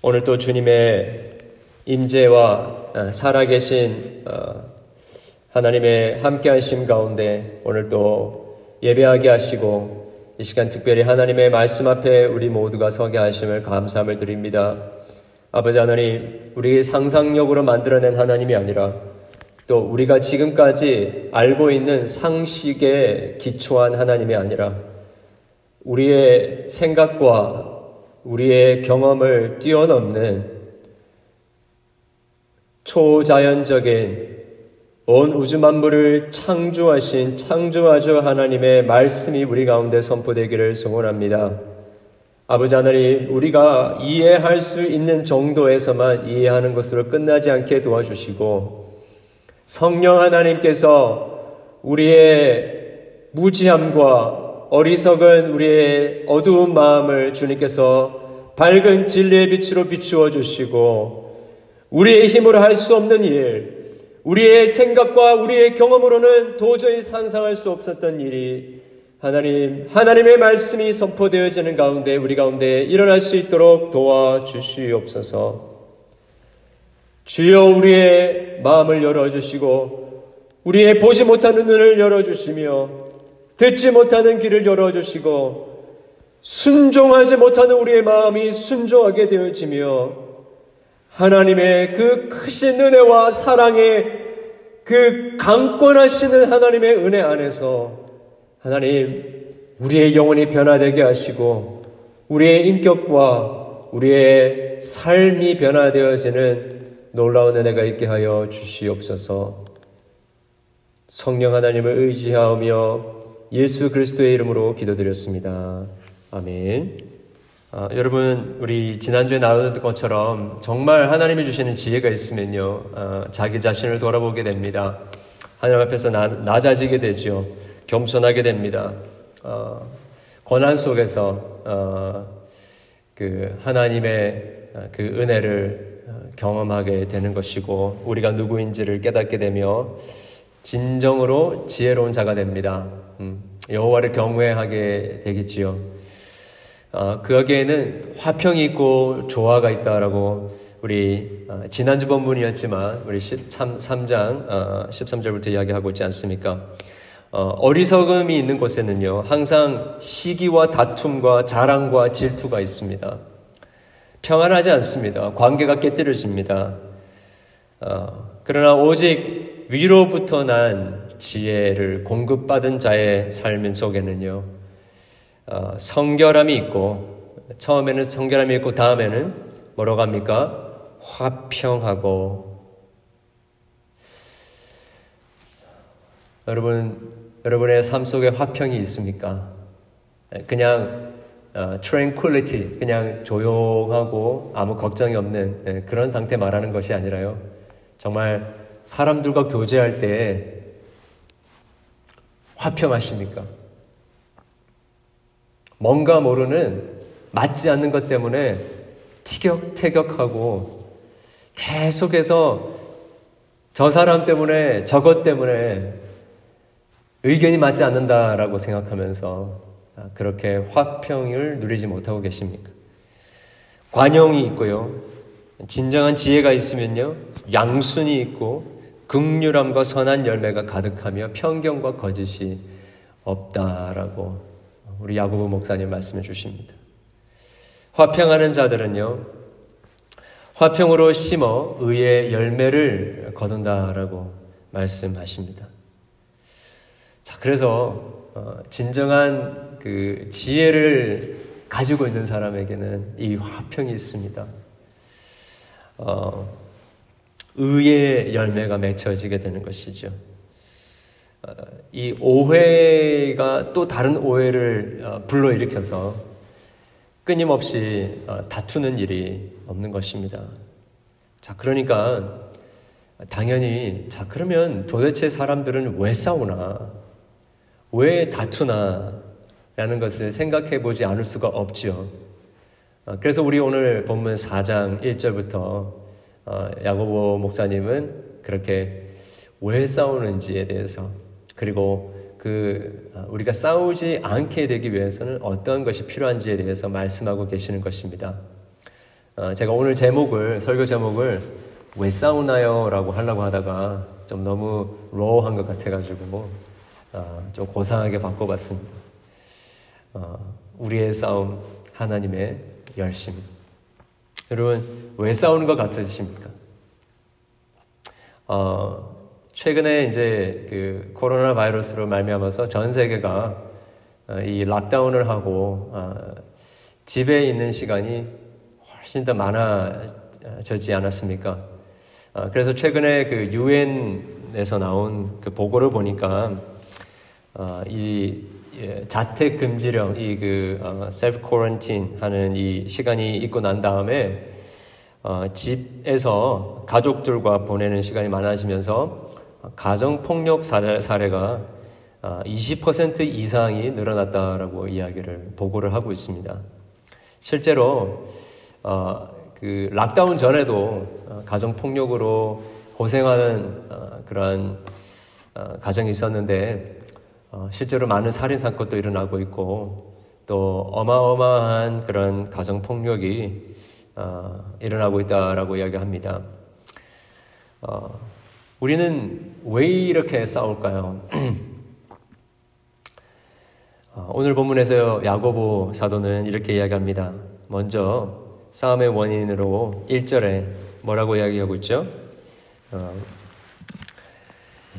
오늘 또 주님의 임재와 어, 살아계신 어, 하나님의 함께하심 가운데 오늘 또 예배하게 하시고 이 시간 특별히 하나님의 말씀 앞에 우리 모두가 서게 하심을 감사함을 드립니다. 아버지 하나님, 우리 상상력으로 만들어낸 하나님이 아니라 또 우리가 지금까지 알고 있는 상식에 기초한 하나님이 아니라 우리의 생각과 우리의 경험을 뛰어넘는 초자연적인 온 우주 만물을 창조하신 창조하주 하나님의 말씀이 우리 가운데 선포되기를 소원합니다. 아버지 하나님, 우리가 이해할 수 있는 정도에서만 이해하는 것으로 끝나지 않게 도와주시고, 성령 하나님께서 우리의 무지함과 어리석은 우리의 어두운 마음을 주님께서 밝은 진리의 빛으로 비추어 주시고, 우리의 힘으로 할 수 없는 일, 우리의 생각과 우리의 경험으로는 도저히 상상할 수 없었던 일이 하나님, 하나님의 말씀이 선포되어지는 가운데 우리 가운데 일어날 수 있도록 도와주시옵소서. 주여 우리의 마음을 열어주시고 우리의 보지 못하는 눈을 열어주시며 듣지 못하는 귀를 열어주시고 순종하지 못하는 우리의 마음이 순종하게 되어지며 하나님의 그 크신 은혜와 사랑의 그 강권하시는 하나님의 은혜 안에서 하나님 우리의 영혼이 변화되게 하시고 우리의 인격과 우리의 삶이 변화되어지는 놀라운 은혜가 있게 하여 주시옵소서. 성령 하나님을 의지하며 예수 그리스도의 이름으로 기도드렸습니다. 아멘. 아, 여러분, 우리 지난주에 나눴던 것처럼 정말 하나님이 주시는 지혜가 있으면요, 아, 자기 자신을 돌아보게 됩니다. 하나님 앞에서 나, 낮아지게 되죠. 겸손하게 됩니다. 어, 고난 속에서 어, 그 하나님의 그 은혜를 경험하게 되는 것이고 우리가 누구인지를 깨닫게 되며 진정으로 지혜로운 자가 됩니다. 음, 여호와를 경외하게 되겠지요. 어, 그에게는 화평이 있고 조화가 있다라고 우리 어, 지난주 본문이었지만 우리 13장 어, 13절부터 이야기하고 있지 않습니까? 어, 리석음이 있는 곳에는요 항상 시기와 다툼과 자랑과 질투가 있습니다. 평안하지 않습니다. 관계가 깨뜨려집니다. 어, 그러나 오직 위로부터 난 지혜를 공급받은 자의 삶 속에는요 어, 성결함이 있고 처음에는 성결함이 있고 다음에는 뭐라고 합니까? 화평하고 여러분 여러분의 삶 속에 화평이 있습니까? 그냥 어, tranquility 그냥 조용하고 아무 걱정이 없는 예, 그런 상태 말하는 것이 아니라요. 정말 사람들과 교제할 때 화평하십니까? 뭔가 모르는 맞지 않는 것 때문에 티격태격하고 계속해서 저 사람 때문에 저것 때문에 의견이 맞지 않는다라고 생각하면서 그렇게 화평을 누리지 못하고 계십니까? 관용이 있고요. 진정한 지혜가 있으면요. 양순이 있고 극률함과 선한 열매가 가득하며 편견과 거짓이 없다라고 우리 야구부 목사님 말씀해 주십니다. 화평하는 자들은요, 화평으로 심어 의의 열매를 거둔다라고 말씀하십니다. 자, 그래서 어, 진정한 그 지혜를 가지고 있는 사람에게는 이 화평이 있습니다. 어, 의의 열매가 맺혀지게 되는 것이죠. 이 오해가 또 다른 오해를 어, 불러일으켜서 끊임없이 어, 다투는 일이 없는 것입니다. 자, 그러니까 당연히 자, 그러면 도대체 사람들은 왜 싸우나? 왜 다투나? 라는 것을 생각해 보지 않을 수가 없지요. 어, 그래서 우리 오늘 본문 4장 1절부터 야고보 목사님은 그렇게 왜 싸우는지에 대해서 그리고 그 아, 우리가 싸우지 않게 되기 위해서는 어떤 것이 필요한지에 대해서 말씀하고 계시는 것입니다. 어, 제가 오늘 제목을 설교 제목을 왜 싸우나요라고 하려고 하다가 좀 너무 로우한 것 같아가지고 어, 좀 고상하게 바꿔봤습니다. 어, 우리의 싸움, 하나님의 열심. 여러분 왜 싸우는 것 같으십니까? 어, 최근에 이제 그 코로나 바이러스로 말미암아서 전 세계가 어, 이 락다운을 하고 어, 집에 있는 시간이 훨씬 더 많아지지 않았습니까? 어, 그래서 최근에 그 유엔에서 나온 그 보고를 보니까 이 예, 자택 금지령, 이그 셀프 코런틴 하는 이 시간이 있고 난 다음에 집에서 가족들과 보내는 시간이 많아지면서 가정 폭력 사례가 20% 아, 이상이 늘어났다라고 이야기를 보고를 하고 있습니다. 실제로 어, 그 락다운 전에도 어, 가정 폭력으로 고생하는 어, 그런 가정이 있었는데 실제로 많은 살인 사건도 일어나고 있고 또 어마어마한 그런 가정 폭력이 일어나고 있다라고 이야기합니다. 우리는 왜 이렇게 싸울까요? 어, 오늘 본문에서 야고보 사도는 이렇게 이야기합니다. 먼저 싸움의 원인으로 1절에 뭐라고 이야기하고 있죠?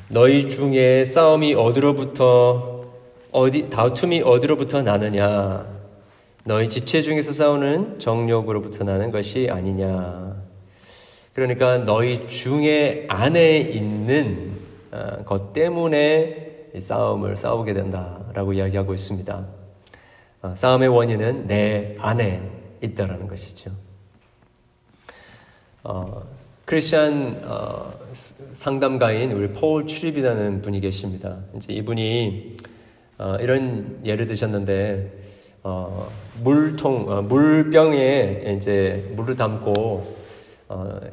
어, 너희 중에 싸움이 어디로부터 어디 다툼이 어디로부터 나느냐? 너희 지체 중에서 싸우는 정욕으로부터 나는 것이 아니냐? 그러니까 너희 중에 안에 있는 어, 것 때문에 싸움을 싸우게 된다라고 이야기하고 있습니다. 어, 싸움의 원인은 내 안에 있다라는 것이죠. 어, 크리스천 어, 상담가인 우리 폴 출입이라는 분이 계십니다. 이제 이분이 어, 이런 예를 드셨는데 어, 물통 어, 물병에 이제 물을 담고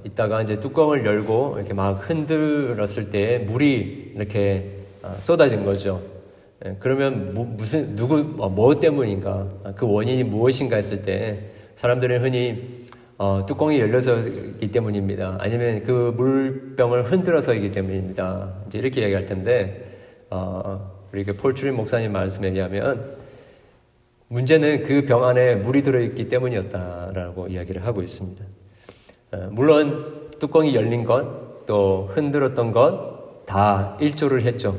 있다가 이제 뚜껑을 열고 이렇게 막 흔들었을 때 물이 이렇게 아, 쏟아진 거죠. 예, 그러면 무 슨 누구 뭐, 뭐 때문인가 아, 그 원인이 무엇인가 했을 때 사람들은 흔히 어, 뚜껑이 열려서이기 때문입니다. 아니면 그 물병을 흔들어서이기 때문입니다. 이제 이렇게 얘기할 텐데 어, 우리 그 폴트린 목사님 말씀에 의하면 문제는 그 병 안에 물이 들어있기 때문이었다라고 이야기를 하고 있습니다. 어, 물론 뚜껑이 열린 것 또 흔들었던 것 다 일조를 했죠.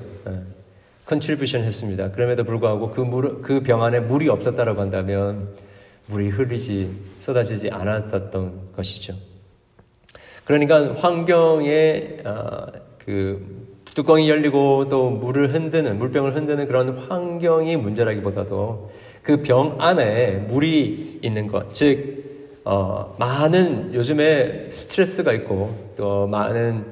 contribution 했습니다. 그럼에도 불구하고 그 물, 그 병 안에 물이 없었다라고 한다면 물이 흐르지, 쏟아지지 않았었던 것이죠. 그러니까 환경에, 어, 그, 뚜껑이 열리고 또 물을 흔드는, 물병을 흔드는 그런 환경이 문제라기보다도 그 병 안에 물이 있는 것, 즉, 어, 많은 요즘에 스트레스가 있고 또 많은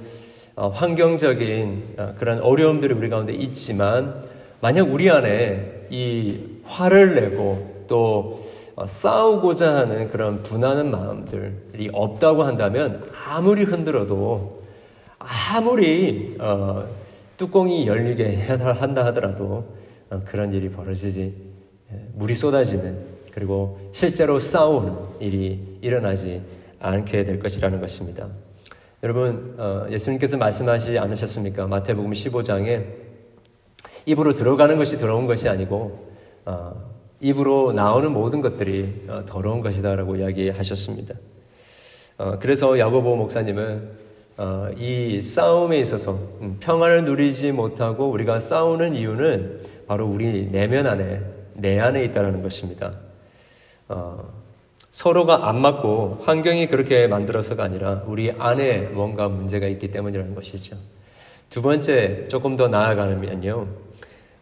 어, 환경적인 어, 그런 어려움들이 우리 가운데 있지만 만약 우리 안에 이 화를 내고 또 어, 싸우고자 하는 그런 분하는 마음들이 없다고 한다면 아무리 흔들어도 아무리 어, 뚜껑이 열리게 한다 하더라도 어, 그런 일이 벌어지지 예, 물이 쏟아지는 그리고 실제로 싸우는 일이 일어나지 않게 될 것이라는 것입니다. 여러분 어, 예수님께서 말씀하지 않으셨습니까? 마태복음 15장에 입으로 들어가는 것이 더러운 것이 아니고 어, 입으로 나오는 모든 것들이 어, 더러운 것이다라고 이야기하셨습니다. 어, 그래서 야고보 목사님은 어, 이 싸움에 있어서 음, 평안을 누리지 못하고 우리가 싸우는 이유는 바로 우리 내면 안에 내 안에 있다는 것입니다. 어, 서로가 안 맞고 환경이 그렇게 만들어서가 아니라 우리 안에 뭔가 문제가 있기 때문이라는 것이죠. 두 번째, 조금 더 나아가면요.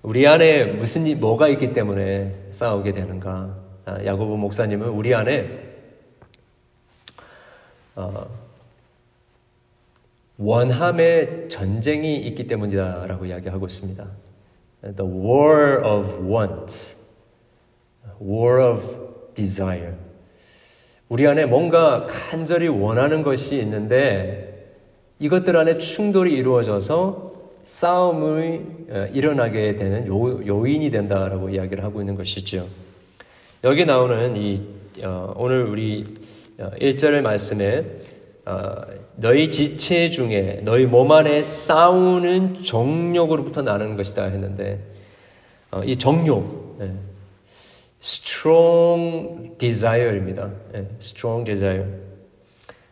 우리 안에 무슨 일, 뭐가 있기 때문에 싸우게 되는가. 아, 야고보 목사님은 우리 안에 어, 원함의 전쟁이 있기 때문이다라고 이야기하고 있습니다. The war of wants, war of desire. 우리 안에 뭔가 간절히 원하는 것이 있는데 이것들 안에 충돌이 이루어져서 싸움이 어, 일어나게 되는 요, 인이 된다라고 이야기를 하고 있는 것이죠. 여기 나오는 이 어, 오늘 우리 1절의 말씀에 어, 너희 지체 중에 너희 몸 안에 싸우는 정욕으로부터 나는 것이다 했는데 어, 이 정욕 예, strong desire입니다. 예, strong desire.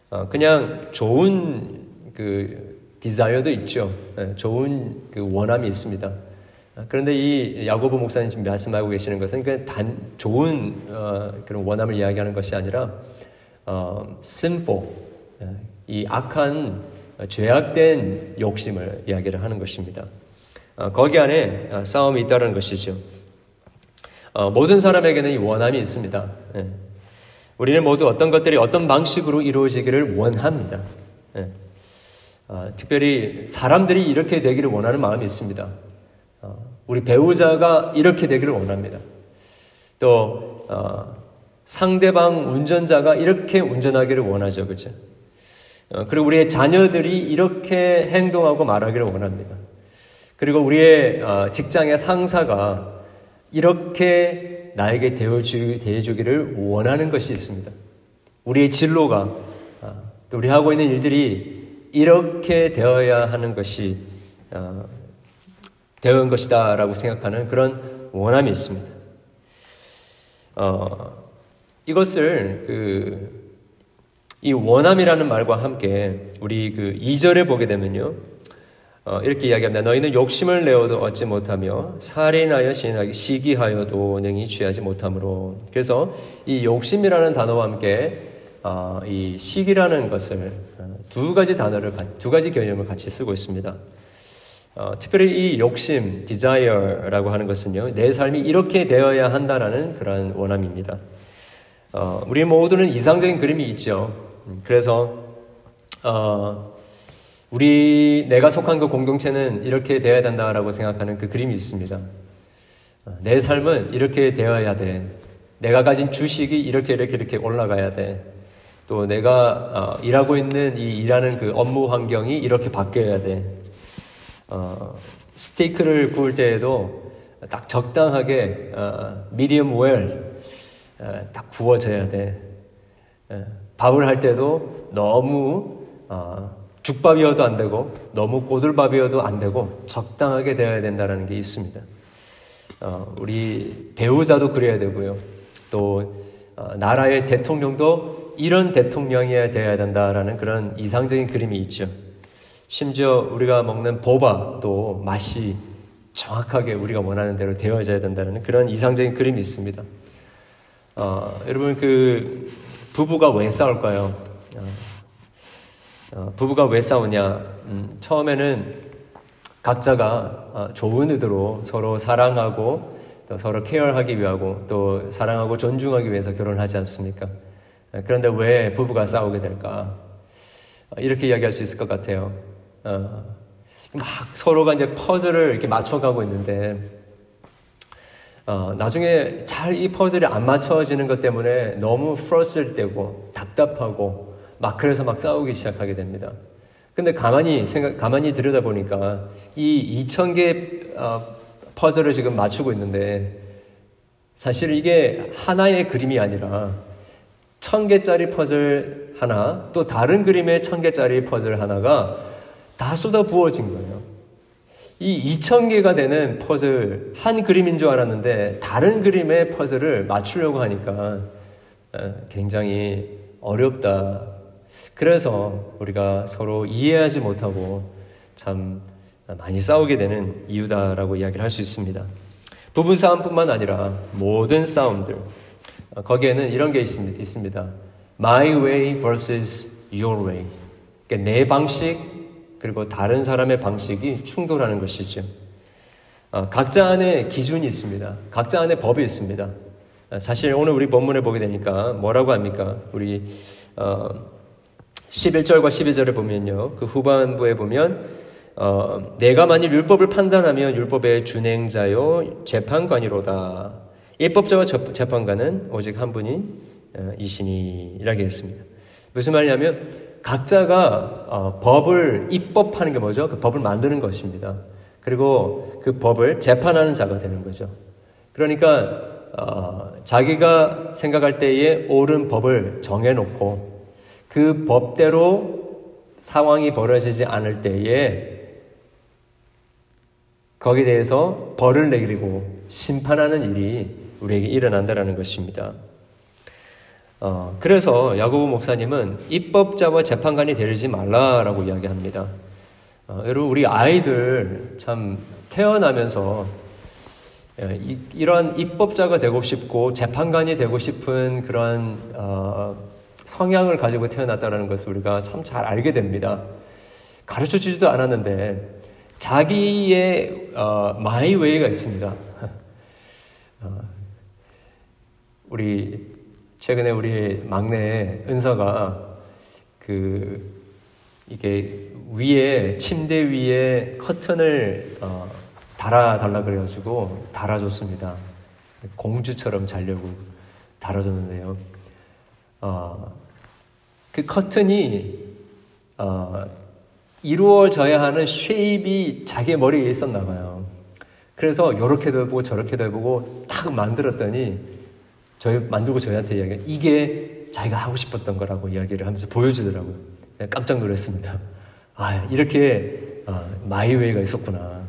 어, 그냥 좋은 그 desire도 있죠. 예, 좋은 그 원함이 있습니다. 그런데 이 야고보 목사님 지금 말씀하고 계시는 것은 그단 좋은 어, 그런 원함을 이야기하는 것이 아니라 어, sinful 이 악한 죄악된 욕심을 이야기를 하는 것입니다. 어, 거기 안에 어, 싸움이 있다는 것이죠. 어, 모든 사람에게는 이 원함이 있습니다. 예. 우리는 모두 어떤 것들이 어떤 방식으로 이루어지기를 원합니다. 예. 어, 특별히 사람들이 이렇게 되기를 원하는 마음이 있습니다. 어, 우리 배우자가 이렇게 되기를 원합니다. 또 어, 상대방 운전자가 이렇게 운전하기를 원하죠, 그죠? 어, 그리고 우리의 자녀들이 이렇게 행동하고 말하기를 원합니다. 그리고 우리의 어, 직장의 상사가 이렇게 나에게 대해주, 대해주기를 원하는 것이 있습니다. 우리의 진로가 어, 또 우리 하고 있는 일들이 이렇게 되어야 하는 것이 되어온 것이다라고 생각하는 그런 원함이 있습니다. 어, 이것을 그 이 원함이라는 말과 함께 우리 그 2절에 보게 되면요. 어, 이렇게 이야기합니다. 너희는 욕심을 내어도 얻지 못하며 살인하여 시인하기 시기하여도 능히 취하지 못하므로. 그래서 이 욕심이라는 단어와 함께 어, 이 시기라는 것을 어, 두 가지 단어를 두 가지 개념을 같이 쓰고 있습니다. 어, 특별히 이 욕심, desire라고 하는 것은요, 내 삶이 이렇게 되어야 한다라는 그런 원함입니다. 어, 우리 모두는 이상적인 그림이 있죠. 음, 그래서 어, 우리 내가 속한 그 공동체는 이렇게 되어야 된다라고 생각하는 그 그림이 있습니다. 어, 내 삶은 이렇게 되어야 돼. 내가 가진 주식이 이렇게 이렇게 이렇게 올라가야 돼. 또 내가 어, 일하고 있는 이 일하는 그 업무 환경이 이렇게 바뀌어야 돼. 어, 스테이크를 구울 때에도 딱 적당하게 어, 미디엄 웰 어, 딱 구워져야 돼. 어, 밥을 할 때도 너무 어, 죽밥이어도 안 되고 너무 꼬들밥이어도 안 되고 적당하게 되어야 된다는 게 있습니다. 어, 우리 배우자도 그래야 되고요. 또 어, 나라의 대통령도 이런 대통령이어야 되어야 된다라는 그런 이상적인 그림이 있죠. 심지어 우리가 먹는 보바도 맛이 정확하게 우리가 원하는 대로 되어져야 된다는 그런 이상적인 그림이 있습니다. 어, 여러분 그 부부가 왜 싸울까요? 어, 어, 부부가 왜 싸우냐? 음, 처음에는 각자가 어, 좋은 의도로 서로 사랑하고 또 서로 care하기 위하고 또 사랑하고 존중하기 위해서 결혼하지 않습니까? 어, 그런데 왜 부부가 싸우게 될까? 어, 이렇게 이야기할 수 있을 것 같아요. 어, 막 서로가 이제 퍼즐을 이렇게 맞춰가고 있는데 어, 나중에 잘 이 퍼즐이 안 맞춰지는 것 때문에 너무 frustrate 되고 답답하고 막 그래서 막 싸우기 시작하게 됩니다. 근데 가만히 생각, 가만히 들여다보니까 이 2,000개 어, 퍼즐을 지금 맞추고 있는데 사실 이게 하나의 그림이 아니라 1,000개짜리 퍼즐 하나 또 다른 그림의 1,000개짜리 퍼즐 하나가 다 쏟아 부어진 거예요. 이 2,000개가 되는 퍼즐, 한 그림인 줄 알았는데 다른 그림의 퍼즐을 맞추려고 하니까 어, 굉장히 어렵다. 그래서 우리가 서로 이해하지 못하고 참 많이 싸우게 되는 이유다라고 이야기를 할 수 있습니다. 부부 싸움뿐만 아니라 모든 싸움들, 어, 거기에는 이런 게 있습니다. My way versus your way. 그러니까 내 방식, 그리고 다른 사람의 방식이 충돌하는 것이죠. 어, 각자 안에 기준이 있습니다. 각자 안에 법이 있습니다. 어, 사실 오늘 우리 본문을 보게 되니까 뭐라고 합니까? 우리 어, 11절과 12절을 보면요. 그 후반부에 보면 어, 내가 만일 율법을 판단하면 율법의 준행자요 재판관이로다. 일법자와 재판관은 오직 한 분인 어, 이신이 라고 했습니다. 무슨 말이냐면 각자가 어, 법을 입법하는 게 뭐죠? 그 법을 만드는 것입니다. 그리고 그 법을 재판하는 자가 되는 거죠. 그러니까 어, 자기가 생각할 때에 옳은 법을 정해놓고 그 법대로 상황이 벌어지지 않을 때에 거기에 대해서 벌을 내리고 심판하는 일이 우리에게 일어난다라는 것입니다. 어, 그래서 야고보 목사님은 입법자와 재판관이 되지 말라라고 이야기합니다. 어, 여러분 우리 아이들 참 태어나면서 예, 이, 이런 입법자가 되고 싶고 재판관이 되고 싶은 그런 어, 성향을 가지고 태어났다는 것을 우리가 참 잘 알게 됩니다. 가르쳐 주지도 않았는데 자기의 어, 마이웨이가 있습니다. 어, 우리 최근에 우리 막내 은서가 그 이게 위에 침대 위에 커튼을 어, 달아달라 그래가지고 달아줬습니다. 공주처럼 자려고 달아줬는데요. 어, 그 커튼이 어, 이루어져야 하는 쉐입이 자기 머리에 있었나 봐요. 그래서 이렇게도 해보고 저렇게도 해보고 탁 만들었더니 저희 만들고 저희한테 이야기 이게 자기가 하고 싶었던 거라고 이야기를 하면서 보여주더라고요. 깜짝 놀랐습니다. 아 이렇게 어, 마이웨이가 있었구나.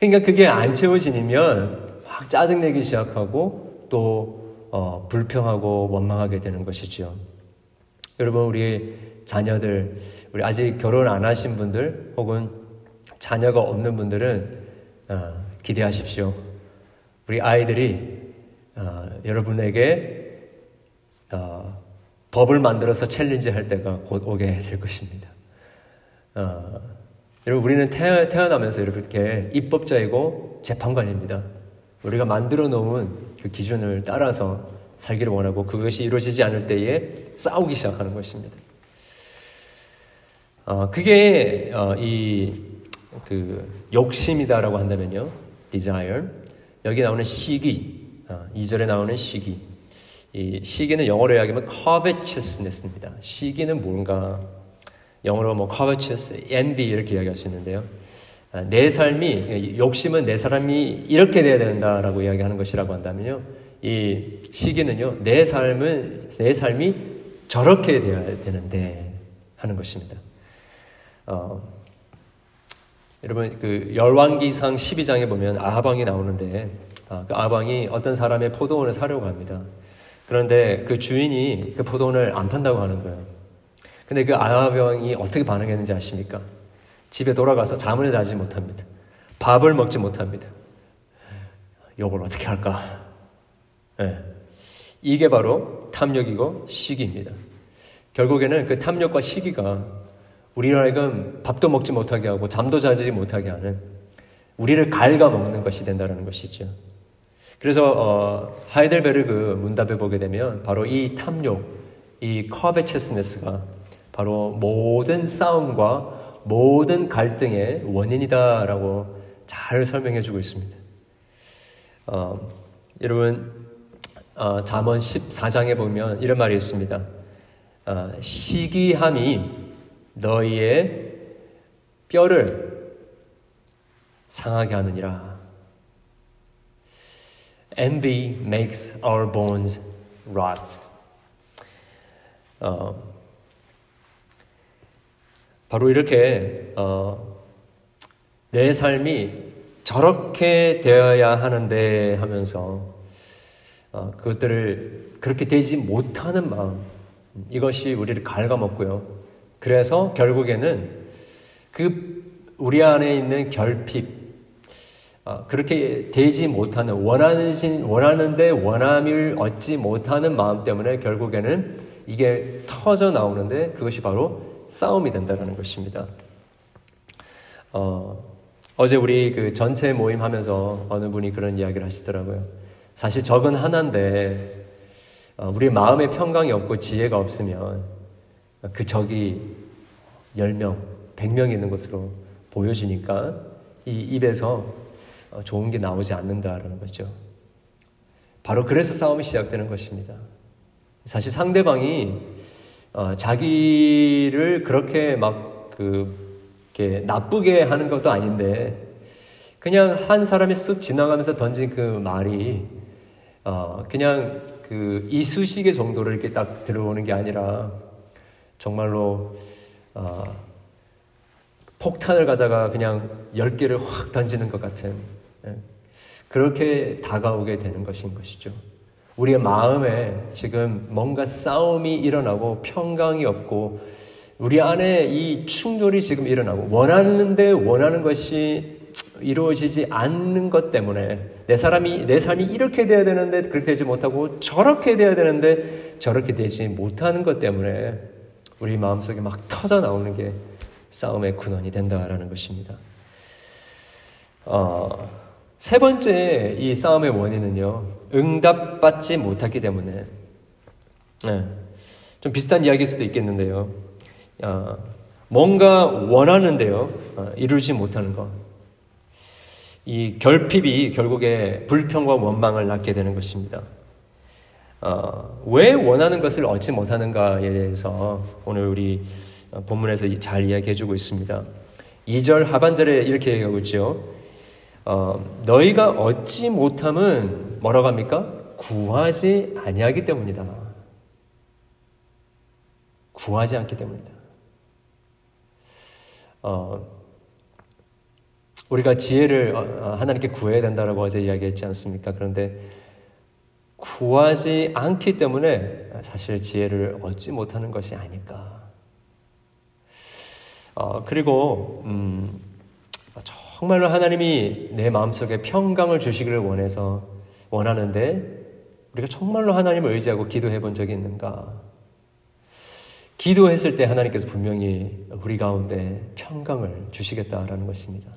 그러니까 그게 안 채워지면 확 짜증내기 시작하고 또 어, 불평하고 원망하게 되는 것이죠. 여러분 우리 자녀들 우리 아직 결혼 안 하신 분들 혹은 자녀가 없는 분들은 어, 기대하십시오. 우리 아이들이 어, 여러분에게 어, 법을 만들어서 challenge 할 때가 곧 오게 될 것입니다. 어, 여러분 우리는 태어, 태어나면서 이렇게 입법자이고 재판관입니다. 우리가 만들어 놓은 그 기준을 따라서 살기를 원하고 그것이 이루어지지 않을 때에 싸우기 시작하는 것입니다. 어, 그게 어, 이그 욕심이다라고 한다면요, desire. 여기 나오는 시기, 어, 2절에 나오는 시기. 이 시기는 영어로 이야기하면 covetousness입니다. 시기는 뭔가 영어로 뭐 covetous, envy 이렇게 이야기할 수 있는데요. 아, 내 삶이 욕심은 내 사람이 이렇게 돼야 된다라고 이야기하는 것이라고 한다면요. 이 시기는요. 내 삶은 내 삶이 저렇게 돼야 되는데 하는 것입니다. 어, 여러분 그 열왕기상 12장에 보면 아하방이 나오는데 아, 그 아하방이 어떤 사람의 포도원을 사려고 합니다. 그런데 그 주인이 그 포도원을 안 판다고 하는 거예요. 근데 그 아하방이 어떻게 반응했는지 아십니까? 집에 돌아가서 잠을 자지 못합니다. 밥을 먹지 못합니다. 이걸 어떻게 할까? 네. 이게 바로 탐욕이고 시기입니다. 결국에는 그 탐욕과 시기가 우리를 하여금 밥도 먹지 못하게 하고 잠도 자지 못하게 하는 우리를 갉아먹는 것이 된다는 것이죠. 그래서 어, 하이델베르그 문답에 보게 되면 바로 이 탐욕, 이 커베체스네스가 바로 모든 싸움과 모든 갈등의 원인이다라고 잘 설명해주고 있습니다. 어, 여러분 어, 잠언 14장에 보면 이런 말이 있습니다. 어, 시기함이 너희의 뼈를 상하게 하느니라. Envy makes our bones rot. 어, 바로 이렇게 어, 내 삶이 저렇게 되어야 하는데 하면서 어, 그것들을 그렇게 되지 못하는 마음 이것이 우리를 갉아먹고요. 그래서 결국에는 그 우리 안에 있는 결핍, 어, 그렇게 되지 못하는, 원하는, 원하는데 원함을 얻지 못하는 마음 때문에 결국에는 이게 터져 나오는데 그것이 바로 싸움이 된다는 것입니다. 어, 어제 우리 그 전체 모임 하면서 어느 분이 그런 이야기를 하시더라고요. 사실 적은 하나인데, 어, 우리 마음의 평강이 없고 지혜가 없으면 그 적이 10명, 100명 있는 것으로 보여지니까 이 입에서 어, 좋은 게 나오지 않는다라는 거죠. 바로 그래서 싸움이 시작되는 것입니다. 사실 상대방이 어, 자기를 그렇게 막그 나쁘게 하는 것도 아닌데 그냥 한 사람이 쓱 지나가면서 던진 그 말이 어, 그냥 그 이쑤시개 정도로 이렇게 딱 들어오는 게 아니라 정말로 어, 폭탄을 가져가 그냥 열 개를 확 던지는 것 같은 예, 그렇게 다가오게 되는 것인 것이죠. 우리의 마음에 지금 뭔가 싸움이 일어나고 평강이 없고 우리 안에 이 충돌이 지금 일어나고 원하는데 원하는 것이 이루어지지 않는 것 때문에 내 사람이 내 삶이 이렇게 돼야 되는데 그렇게 되지 못하고 저렇게 돼야 되는데 저렇게 되지 못하는 것 때문에 우리 마음속에 막 터져 나오는 게 싸움의 근원이 된다라는 것입니다. 어, 세 번째 이 싸움의 원인은요 응답받지 못하기 때문에 네, 좀 비슷한 이야기일 수도 있겠는데요. 어, 뭔가 원하는데요 어, 이루지 못하는 것. 이 결핍이 결국에 불평과 원망을 낳게 되는 것입니다. 어, 왜 원하는 것을 얻지 못하는가에 대해서 오늘 우리 본문에서 잘 이야기해주고 있습니다. 2절 하반절에 이렇게 얘기하고 있죠. 어, 너희가 얻지 못함은 뭐라고 합니까? 구하지 아니하기 때문이다. 구하지 않기 때문이다. 어, 우리가 지혜를 어, 어, 하나님께 구해야 된다라고 어제 이야기했지 않습니까? 그런데 구하지 않기 때문에 사실 지혜를 얻지 못하는 것이 아닐까. 어, 그리고 음, 정말로 하나님이 내 마음속에 평강을 주시기를 원해서 원하는데 우리가 정말로 하나님을 의지하고 기도해 본 적이 있는가? 기도했을 때 하나님께서 분명히 우리 가운데 평강을 주시겠다라는 것입니다.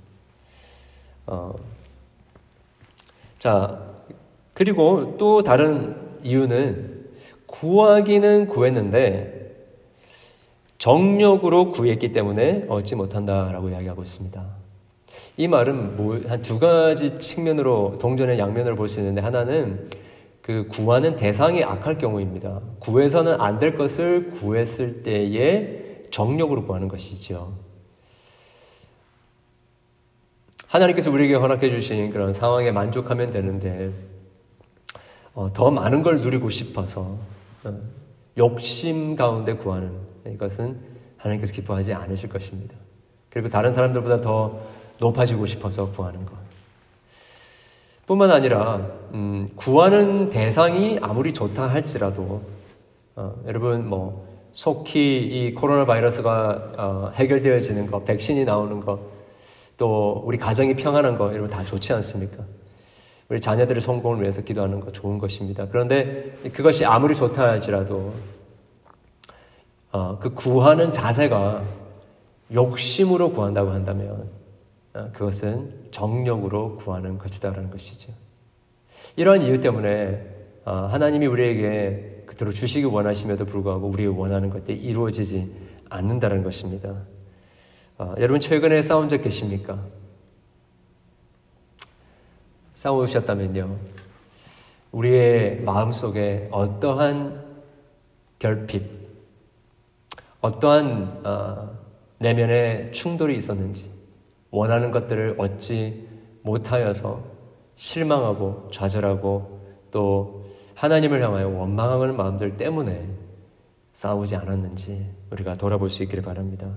어, 자, 그리고 또 다른 이유는 구하기는 구했는데 정력으로 구했기 때문에 얻지 못한다라고 이야기하고 있습니다. 이 말은 뭐, 한 두 가지 측면으로 동전의 양면으로 볼수 있는데 하나는 그 구하는 대상이 악할 경우입니다. 구해서는 안 될 것을 구했을 때에 정력으로 구하는 것이죠. 하나님께서 우리에게 허락해 주신 그런 상황에 만족하면 되는데 어, 더 많은 걸 누리고 싶어서 어, 욕심 가운데 구하는 이것은 하나님께서 기뻐하지 않으실 것입니다. 그리고 다른 사람들보다 더 높아지고 싶어서 구하는 것. 뿐만 아니라 음, 구하는 대상이 아무리 좋다 할지라도 어, 여러분 뭐 속히 이 코로나 바이러스가 어, 해결되어지는 것, 백신이 나오는 것, 또 우리 가정이 평안한 거 이런 거다 좋지 않습니까? 우리 자녀들의 성공을 위해서 기도하는 거 좋은 것입니다. 그런데 그것이 아무리 좋다 할지라도 어, 그 구하는 자세가 욕심으로 구한다고 한다면 어, 그것은 정력으로 구하는 것이다라는 것이죠. 이러한 이유 때문에 어, 하나님이 우리에게 그대로 주시기 원하심에도 불구하고 우리가 원하는 것들이 이루어지지 않는다는 것입니다. 어, 여러분 최근에 싸운 적 계십니까? 싸우셨다면요. 우리의 마음속에 어떠한 결핍, 어떠한 어, 내면의 충돌이 있었는지, 원하는 것들을 얻지 못하여서 실망하고 좌절하고 또 하나님을 향하여 원망하는 마음들 때문에 싸우지 않았는지 우리가 돌아볼 수 있기를 바랍니다.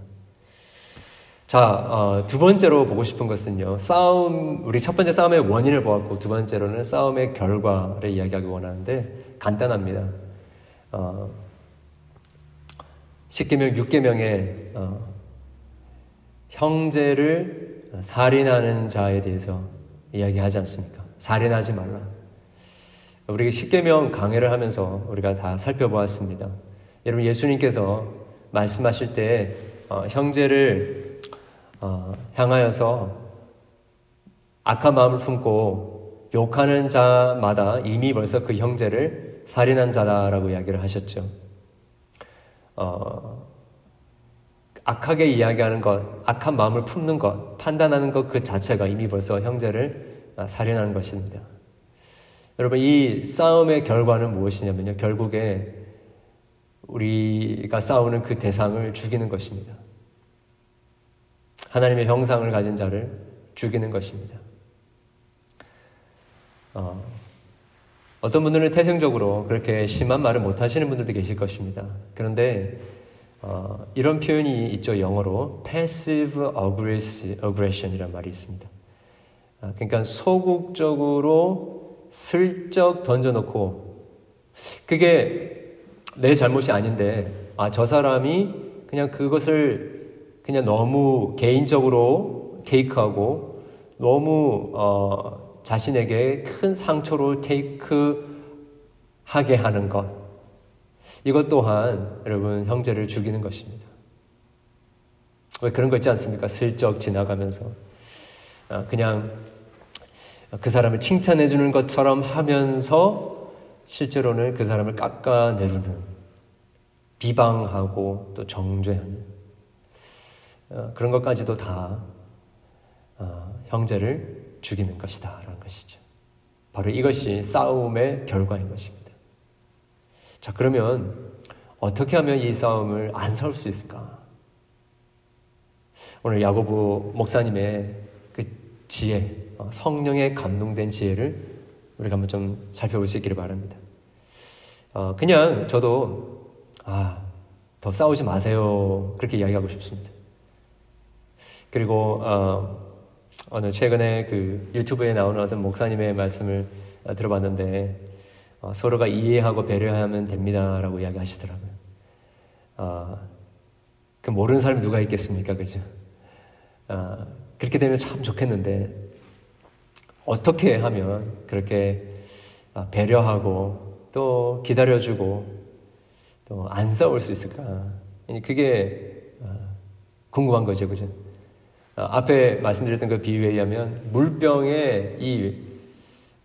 자, 어, 두 번째로 보고 싶은 것은요. 싸움, 우리 첫 번째 싸움의 원인을 보았고, 두 번째로는 싸움의 결과를 이야기하기 원하는데, 간단합니다. 어, 10개명, 6개명에, 어, 형제를 살인하는 자에 대해서 이야기하지 않습니까? 살인하지 말라. 우리 10개명 강해를 하면서 우리가 다 살펴보았습니다. 여러분, 예수님께서 말씀하실 때, 어, 형제를 어, 향하여서 악한 마음을 품고 욕하는 자마다 이미 벌써 그 형제를 살인한 자다라고 이야기를 하셨죠. 어, 악하게 이야기하는 것, 악한 마음을 품는 것, 판단하는 것 그 자체가 이미 벌써 형제를 살인하는 것입니다. 여러분, 이 싸움의 결과는 무엇이냐면요. 결국에 우리가 싸우는 그 대상을 죽이는 것입니다. 하나님의 형상을 가진 자를 죽이는 것입니다. 어, 어떤 분들은 태생적으로 그렇게 심한 말을 못 하시는 분들도 계실 것입니다. 그런데 어, 이런 표현이 있죠. 영어로 passive aggression이라는 말이 있습니다. 아, 그러니까 소극적으로 슬쩍 던져놓고 그게 내 잘못이 아닌데 아, 저 사람이 그냥 그것을 그냥 너무 개인적으로 테이크하고 너무 어, 자신에게 큰 상처로 테이크하게 하는 것. 이것 또한 여러분 형제를 죽이는 것입니다. 왜 그런 거 있지 않습니까? 슬쩍 지나가면서 아, 그냥 그 사람을 칭찬해 주는 것처럼 하면서 실제로는 그 사람을 깎아내리는 비방하고 또 정죄하는 어, 그런 것까지도 다 어, 형제를 죽이는 것이다라는 것이죠. 바로 이것이 싸움의 결과인 것입니다. 자, 그러면 어떻게 하면 이 싸움을 안 싸울 수 있을까? 오늘 야고보 목사님의 그 지혜, 어, 성령에 감동된 지혜를 우리가 한번 좀 살펴볼 수 있기를 바랍니다. 그냥 저도 아, 더 싸우지 마세요. 그렇게 이야기하고 싶습니다. 그리고 어, 어느 최근에 그 유튜브에 나오는 어떤 목사님의 말씀을 어, 들어봤는데 어, 서로가 이해하고 배려하면 됩니다라고 이야기하시더라고요. 어, 그 모르는 사람이 누가 있겠습니까, 그죠? 어, 그렇게 되면 참 좋겠는데 어떻게 하면 그렇게 어, 배려하고 또 기다려주고 또 안 싸울 수 있을까? 그게 어, 궁금한 거죠, 그죠? 어, 앞에 말씀드렸던 그 비유에 의하면 물병에 이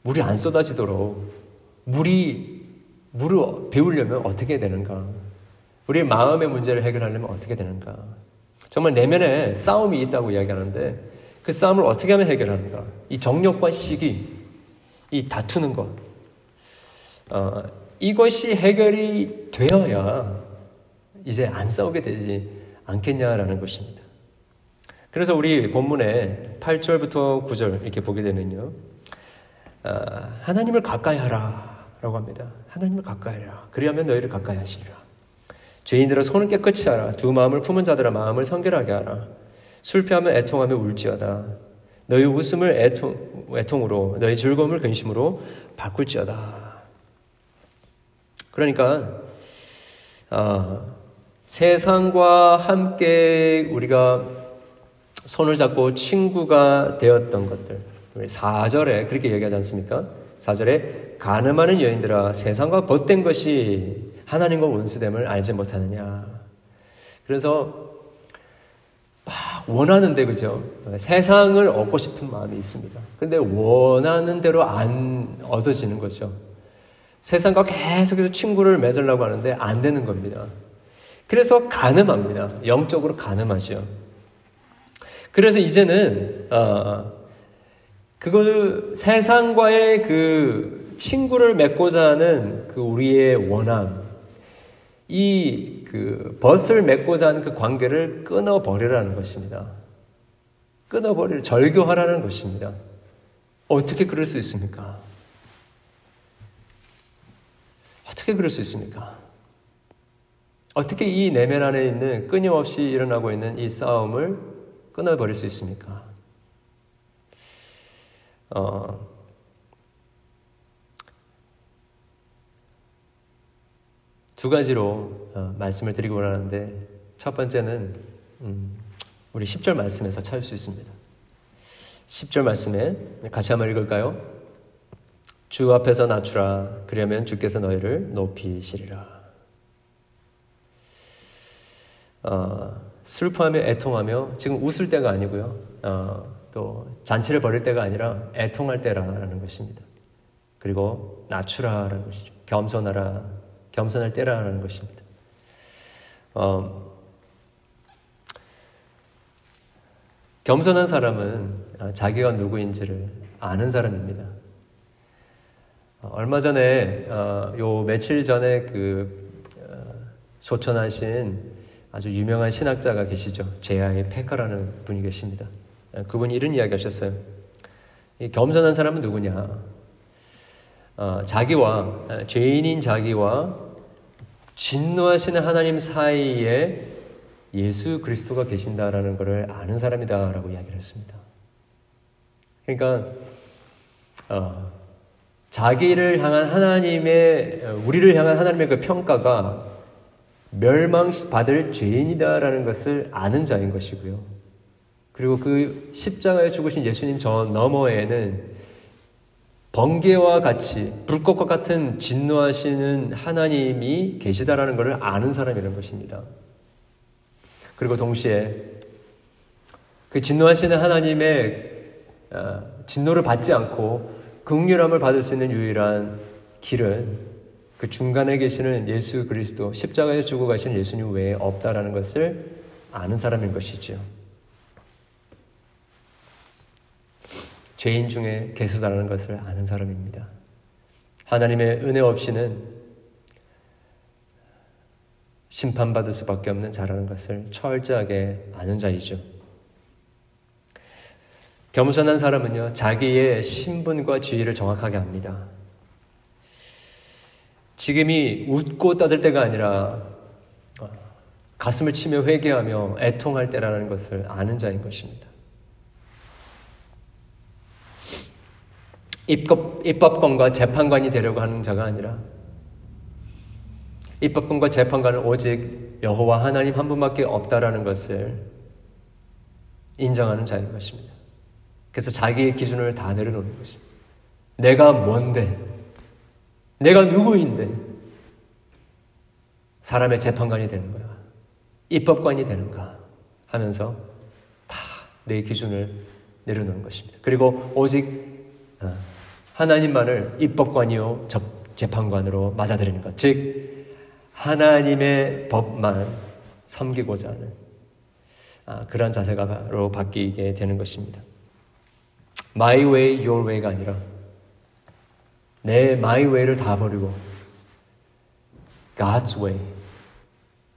물이 안 쏟아지도록 물이 물을 배우려면 어떻게 되는가? 우리의 마음의 문제를 해결하려면 어떻게 되는가? 정말 내면에 싸움이 있다고 이야기하는데 그 싸움을 어떻게 하면 해결하는가? 이 정력과 시기, 이 다투는 것, 어, 이것이 해결이 되어야 이제 안 싸우게 되지 않겠냐라는 것입니다. 그래서 우리 본문에 8절부터 9절 이렇게 보게 되면요. 아, 하나님을 가까이 하라 라고 합니다. 하나님을 가까이 하라. 그리하면 너희를 가까이 하시리라. 죄인들아 손을 깨끗이 하라. 두 마음을 품은 자들아 마음을 성결하게 하라. 술피하면 애통하며 울지어다. 너희 웃음을 애통, 애통으로 너희 즐거움을 근심으로 바꿀지어다. 그러니까 어, 세상과 함께 우리가 손을 잡고 친구가 되었던 것들 4절에 그렇게 얘기하지 않습니까? 4절에 가늠하는 여인들아 세상과 벗된 것이 하나님과 원수됨을 알지 못하느냐 그래서 원하는데 그죠? 세상을 얻고 싶은 마음이 있습니다. 근데 원하는 대로 안 얻어지는 거죠. 세상과 계속해서 친구를 맺으려고 하는데 안 되는 겁니다. 그래서 가늠합니다. 영적으로 가늠하죠. 그래서 이제는 어, 그걸 세상과의 그 친구를 맺고자 하는 그 우리의 원함, 이 그 벗을 맺고자 하는 그 관계를 끊어버리라는 것입니다. 끊어버리를 절교하라는 것입니다. 어떻게 그럴 수 있습니까? 어떻게 그럴 수 있습니까? 어떻게 이 내면 안에 있는 끊임없이 일어나고 있는 이 싸움을 끊어버릴 수 있습니까? 어, 두 가지로 어, 말씀을 드리고 원하는데 첫 번째는 음, 우리 10절 말씀에서 찾을 수 있습니다. 10절 말씀에 같이 한번 읽을까요? 주 앞에서 낮추라. 그러면 주께서 너희를 높이시리라. 어, 슬퍼하며 애통하며 지금 웃을 때가 아니고요. 어, 또 잔치를 벌일 때가 아니라 애통할 때라는 것입니다. 그리고 낮추라라는 것이죠. 겸손하라. 겸손할 때라는 것입니다. 어, 겸손한 사람은 자기가 누구인지를 아는 사람입니다. 어, 얼마 전에 어, 요 며칠 전에 그 어, 소천하신 아주 유명한 신학자가 계시죠. 제아의 페카라는 분이 계십니다. 그분이 이런 이야기 하셨어요. 겸손한 사람은 누구냐? 어, 자기와 죄인인 자기와 진노하시는 하나님 사이에 예수 그리스도가 계신다라는 것을 아는 사람이다라고 이야기를 했습니다. 그러니까 어, 자기를 향한 하나님의 우리를 향한 하나님의 그 평가가 멸망받을 죄인이다라는 것을 아는 자인 것이고요. 그리고 그 십자가에 죽으신 예수님 저 너머에는 번개와 같이 불꽃과 같은 진노하시는 하나님이 계시다라는 것을 아는 사람이라는 것입니다. 그리고 동시에 그 진노하시는 하나님의 아, 진노를 받지 않고 극률함을 받을 수 있는 유일한 길은 그 중간에 계시는 예수 그리스도 십자가에 죽어 가신 예수님 외에 없다라는 것을 아는 사람인 것이죠. 죄인 중에 개수다라는 것을 아는 사람입니다. 하나님의 은혜 없이는 심판받을 수밖에 없는 자라는 것을 철저하게 아는 자이죠. 겸손한 사람은요, 자기의 신분과 지위를 정확하게 압니다. 지금이 웃고 떠들 때가 아니라 어, 가슴을 치며 회개하며 애통할 때라는 것을 아는 자인 것입니다. 입법, 입법 권과 재판관이 되려고 하는 자가 아니라 입법권과 재판관은 오직 여호와 하나님 한 분밖에 없다라는 것을 인정하는 자인 것입니다. 그래서 자기의 기준을 다 내려놓는 것입니다. 내가 뭔데? 내가 누구인데 사람의 재판관이 되는 거야. 입법관이 되는가 하면서 다 내 기준을 내려놓는 것입니다. 그리고 오직 어, 하나님만을 입법관이요 재판관으로 맞아들이는 것. 즉 하나님의 법만 섬기고자 하는 아, 그런 자세가로 바뀌게 되는 것입니다. My way, your way가 아니라 내 my way를 다 버리고 God's way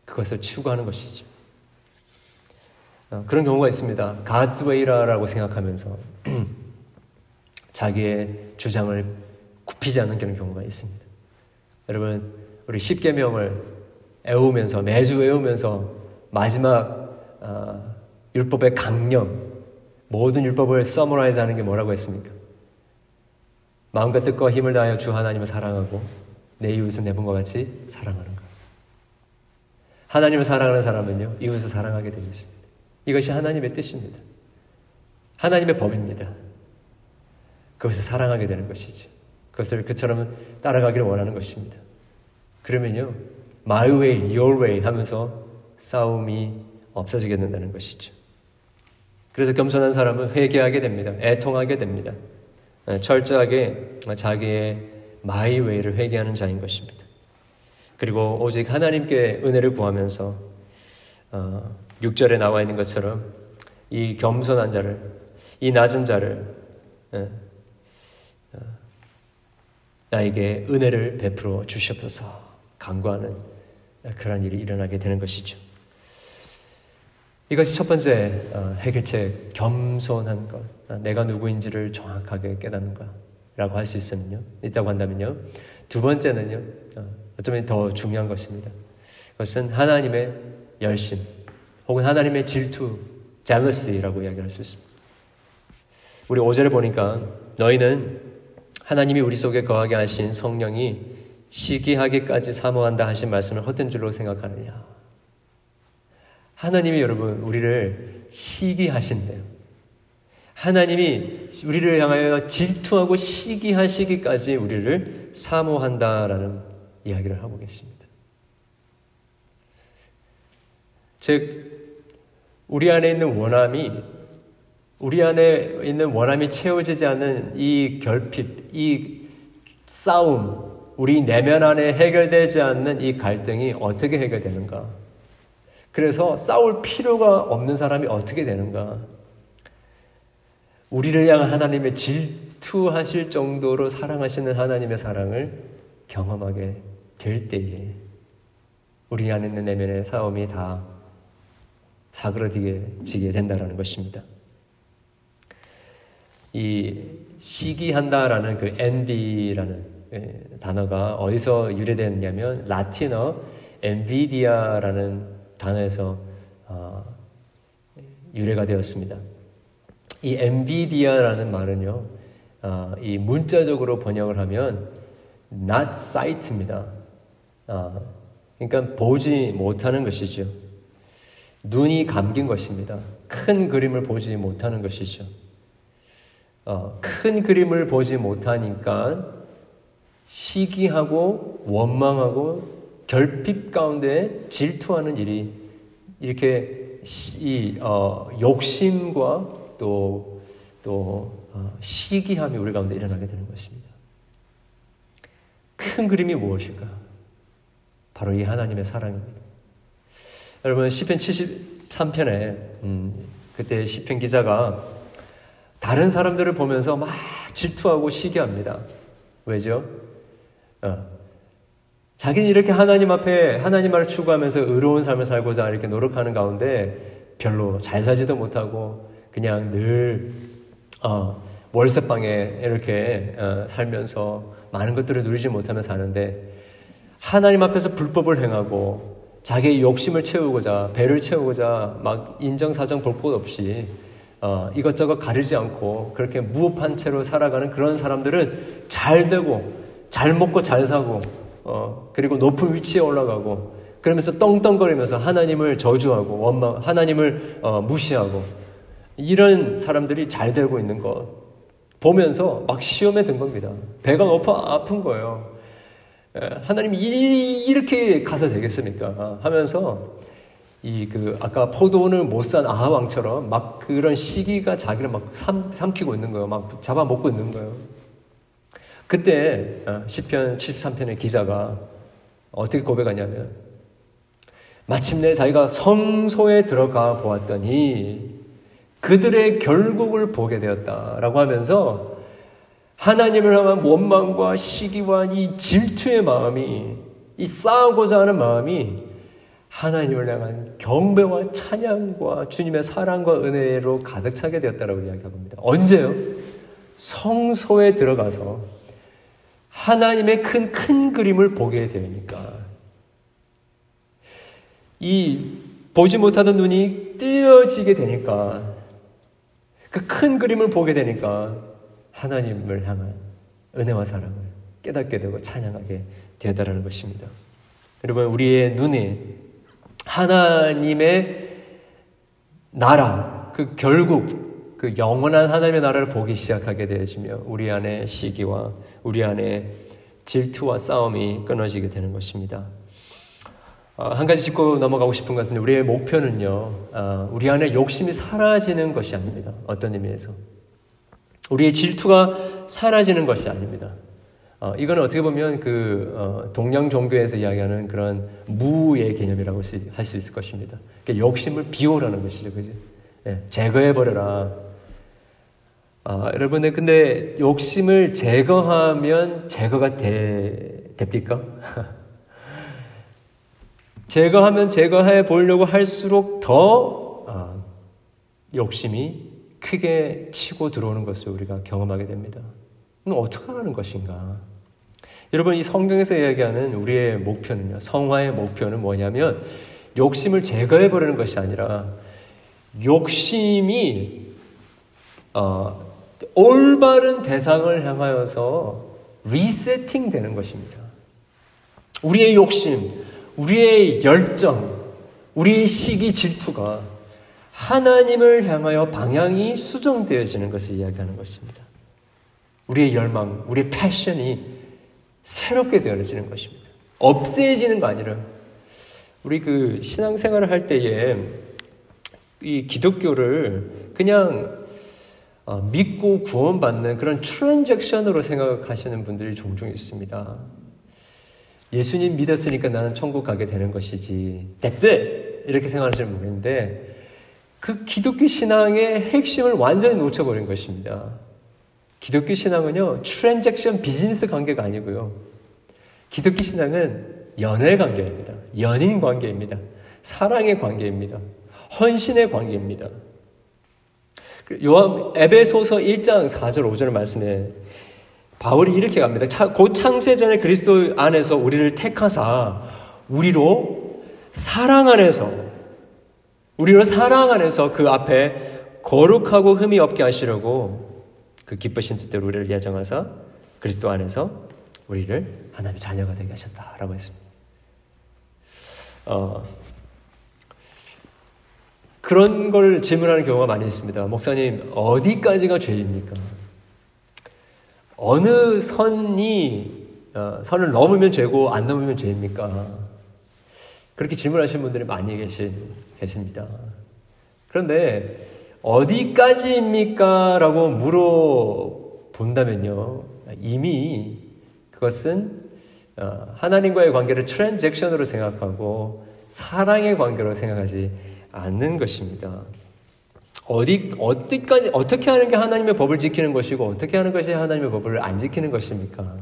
그것을 추구하는 것이죠. 어, 그런 경우가 있습니다. God's way라고 생각하면서 자기의 주장을 굽히지 않는 그런 경우가 있습니다. 여러분 우리 십계명을 외우면서 매주 외우면서 마지막 어, 율법의 강령 모든 율법을 summarize 하는 게 뭐라고 했습니까? 마음과 뜻과 힘을 다하여 주 하나님을 사랑하고 내 이웃을 내 몸과 같이 사랑하는 것. 하나님을 사랑하는 사람은요, 이웃을 사랑하게 되어 있습니다. 이것이 하나님의 뜻입니다. 하나님의 법입니다. 그것을 사랑하게 되는 것이죠. 그것을 그처럼 따라가기를 원하는 것입니다. 그러면요, my way, your way 하면서 싸움이 없어지게 된다는 것이죠. 그래서 겸손한 사람은 회개하게 됩니다. 애통하게 됩니다. 예, 철저하게 자기의 마이웨이를 회개하는 자인 것입니다. 그리고 오직 하나님께 은혜를 구하면서 6절에 어, 나와 있는 것처럼 이 겸손한 자를, 이 낮은 자를 예, 어, 나에게 은혜를 베풀어 주시옵소서 간구하는 그런 일이 일어나게 되는 것이죠. 이것이 첫 번째 어, 해결책 겸손한 것. 아, 내가 누구인지를 정확하게 깨닫는 거라고 할 수 있으면요. 있다고 한다면요. 두 번째는요. 어, 어쩌면 더 중요한 것입니다. 그것은 하나님의 열심 혹은 하나님의 질투, jealousy라고 이야기할 수 있습니다. 우리 5절을 보니까 너희는 하나님이 우리 속에 거하게 하신 성령이 시기하기까지 사모한다 하신 말씀을 헛된 줄로 생각하느냐. 하나님이 여러분 우리를 시기하신대요. 하나님이 우리를 향하여 질투하고 시기하시기까지 우리를 사모한다라는 이야기를 하고 계십니다. 즉 우리 안에 있는 원함이 우리 안에 있는 원함이 채워지지 않는 이 결핍, 이 싸움, 우리 내면 안에 해결되지 않는 이 갈등이 어떻게 해결되는가? 그래서 싸울 필요가 없는 사람이 어떻게 되는가? 우리를 향한 하나님의 질투하실 정도로 사랑하시는 하나님의 사랑을 경험하게 될 때에 우리 안에 있는 내면의 싸움이 다 사그러지게 된다는 것입니다. 이 시기한다라는 그 envy라는 예, 단어가 어디서 유래됐냐면 라틴어 엔비디아라는 단어에서 어, 유래가 되었습니다. 이 엔비디아라는 말은요, 어, 이 문자적으로 번역을 하면 not sight입니다. 어, 그러니까 보지 못하는 것이죠. 눈이 감긴 것입니다. 큰 그림을 보지 못하는 것이죠. 어, 큰 그림을 보지 못하니까 시기하고 원망하고 결핍 가운데 질투하는 일이 이렇게 이 어, 욕심과 또, 또 어, 시기함이 우리 가운데 일어나게 되는 것입니다. 큰 그림이 무엇일까? 바로 이 하나님의 사랑입니다. 여러분 시편 73편에 음, 그때 시편 기자가 다른 사람들을 보면서 막 질투하고 시기합니다. 왜죠? 어. 자기는 이렇게 하나님 앞에 하나님 말을 추구하면서 의로운 삶을 살고자 이렇게 노력하는 가운데 별로 잘 살지도 못하고 그냥 늘 어, 월세방에 이렇게 어, 살면서 많은 것들을 누리지 못하며 사는데 하나님 앞에서 불법을 행하고 자기의 욕심을 채우고자 배를 채우고자 막 인정사정 볼 것 없이 어, 이것저것 가리지 않고 그렇게 무업한 채로 살아가는 그런 사람들은 잘 되고 잘 먹고 잘 사고 어, 그리고 높은 위치에 올라가고 그러면서 떵떵거리면서 하나님을 저주하고 원망 하나님을 어, 무시하고 이런 사람들이 잘 되고 있는 것 보면서 막 시험에 든 겁니다. 배가 너무 아픈 거예요. 하나님이 이렇게 가서 되겠습니까? 하면서 이 그 아까 포도원을 못 산 아하 왕처럼 막 그런 시기가 자기를 막 삼, 삼키고 있는 거예요. 막 잡아먹고 있는 거예요. 그때 어, 시편 73편의 기자가 어떻게 고백하냐면 마침내 자기가 성소에 들어가 보았더니 그들의 결국을 보게 되었다라고 하면서 하나님을 향한 원망과 시기와 이 질투의 마음이 이 싸우고자 하는 마음이 하나님을 향한 경배와 찬양과 주님의 사랑과 은혜로 가득 차게 되었다라고 이야기합니다. 언제요? 성소에 들어가서 하나님의 큰, 큰 그림을 보게 되니까. 이 보지 못하던 눈이 뜨여지게 되니까 그 큰 그림을 보게 되니까 하나님을 향한 은혜와 사랑을 깨닫게 되고 찬양하게 되다라는 것입니다. 여러분, 우리의 눈에 하나님의 나라, 그 결국 그 영원한 하나님의 나라를 보기 시작하게 되어지며 우리 안에 시기와 우리 안에 질투와 싸움이 끊어지게 되는 것입니다. 어, 한 가지 짚고 넘어가고 싶은 것은 우리의 목표는요, 어, 우리 안에 욕심이 사라지는 것이 아닙니다. 어떤 의미에서. 우리의 질투가 사라지는 것이 아닙니다. 어, 이거는 어떻게 보면 그 어, 동양 종교에서 이야기하는 그런 무의 개념이라고 할 수 있을 것입니다. 그러니까 욕심을 비우라는 것이죠, 그죠? 예, 제거해 버려라. 아, 여러분들 근데 욕심을 제거하면 제거가 되, 됩니까? 제거하면 제거해 보려고 할수록 더 아, 욕심이 크게 치고 들어오는 것을 우리가 경험하게 됩니다. 어떻게 하는 것인가? 여러분, 이 성경에서 이야기하는 우리의 목표는요, 성화의 목표는 뭐냐면, 욕심을 제거해 버리는 것이 아니라, 욕심이, 어, 올바른 대상을 향하여서 리세팅 되는 것입니다. 우리의 욕심, 우리의 열정, 우리의 시기 질투가 하나님을 향하여 방향이 수정되어지는 것을 이야기하는 것입니다. 우리의 열망, 우리의 패션이 새롭게 되어지는 것입니다. 없애지는 거 아니라 우리 그 신앙생활을 할 때에 이 기독교를 그냥 어, 믿고 구원받는 그런 트랜잭션으로 생각하시는 분들이 종종 있습니다. 예수님 믿었으니까 나는 천국 가게 되는 것이지. That's it! 이렇게 생각하시는 분인데, 그 기독교 신앙의 핵심을 완전히 놓쳐버린 것입니다. 기독교 신앙은요, 트랜잭션 비즈니스 관계가 아니고요. 기독교 신앙은 연애 관계입니다. 연인 관계입니다. 사랑의 관계입니다. 헌신의 관계입니다. 그 요한 에베소서 1장 4절 5절 말씀에 바울이 이렇게 갑니다. 곧 창세 전에 그리스도 안에서 우리를 택하사 우리로 사랑 안에서 우리로 사랑 안에서 그 앞에 거룩하고 흠이 없게 하시려고 그 기쁘신 뜻대로 우리를 예정하사 그리스도 안에서 우리를 하나님의 자녀가 되게 하셨다라고 했습니다. 어, 그런 걸 질문하는 경우가 많이 있습니다. 목사님, 어디까지가 죄입니까? 어느 선이, 어, 선을 넘으면 죄고 안 넘으면 죄입니까? 그렇게 질문하시는 분들이 많이 계시, 계십니다. 그런데 어디까지입니까? 라고 물어본다면요. 이미 그것은 어, 하나님과의 관계를 트랜잭션으로 생각하고 사랑의 관계로 생각하지 않는 것입니다. 어디 어디까지 어떻게 하는 게 하나님의 법을 지키는 것이고 어떻게 하는 것이 하나님의 법을 안 지키는 것입니까?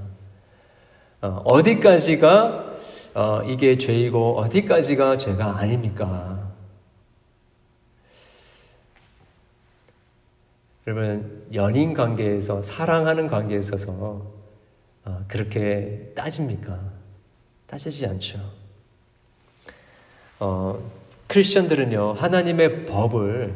어, 디까지가 어, 이게 죄이고 어디까지가 죄가 아닙니까? 여러분 연인 관계에서 사랑하는 관계에 있어서 어, 그렇게 따집니까? 따지지 않죠. 어, 크리스천들은요 하나님의 법을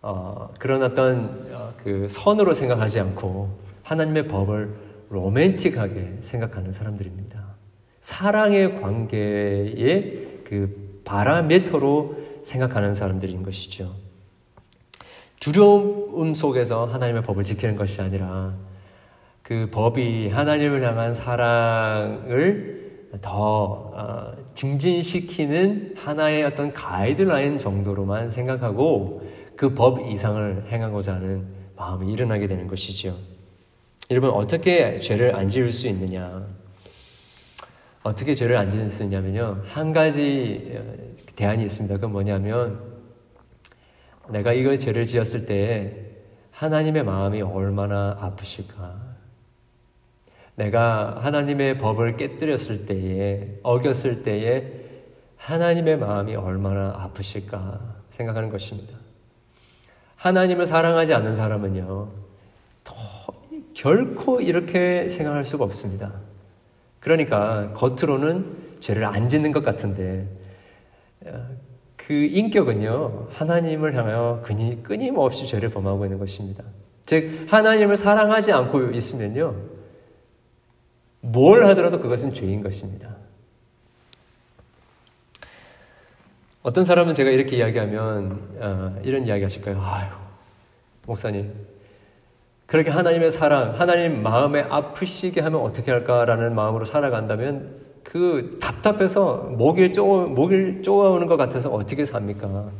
어, 그런 어떤 어, 그 선으로 생각하지 않고 하나님의 법을 로맨틱하게 생각하는 사람들입니다. 사랑의 관계의 그 바라메터로 생각하는 사람들인 것이죠. 두려움 속에서 하나님의 법을 지키는 것이 아니라 그 법이 하나님을 향한 사랑을 더 어, 증진시키는 하나의 어떤 가이드라인 정도로만 생각하고 그 법 이상을 행하고자 하는 마음이 일어나게 되는 것이지요. 여러분 어떻게 죄를 안 지을 수 있느냐? 어떻게 죄를 안 지을 수 있냐면요 한 가지 어, 대안이 있습니다. 그건 뭐냐면 내가 이걸 죄를 지었을 때 하나님의 마음이 얼마나 아프실까? 내가 하나님의 법을 깨뜨렸을 때에, 어겼을 때에 하나님의 마음이 얼마나 아프실까 생각하는 것입니다. 하나님을 사랑하지 않는 사람은요, 결코 이렇게 생각할 수가 없습니다. 그러니까 겉으로는 죄를 안 짓는 것 같은데, 그 인격은요, 하나님을 향하여 끊임없이 죄를 범하고 있는 것입니다. 즉, 하나님을 사랑하지 않고 있으면요, 뭘 하더라도 그것은 죄인 것입니다. 어떤 사람은 제가 이렇게 이야기하면 어, 이런 이야기 하실 거예요. 아유, 목사님. 그렇게 하나님의 사랑, 하나님 마음에 아프시게 하면 어떻게 할까라는 마음으로 살아간다면 그 답답해서 목일 쪼, 목일 쪼아오는 것 같아서 어떻게 삽니까?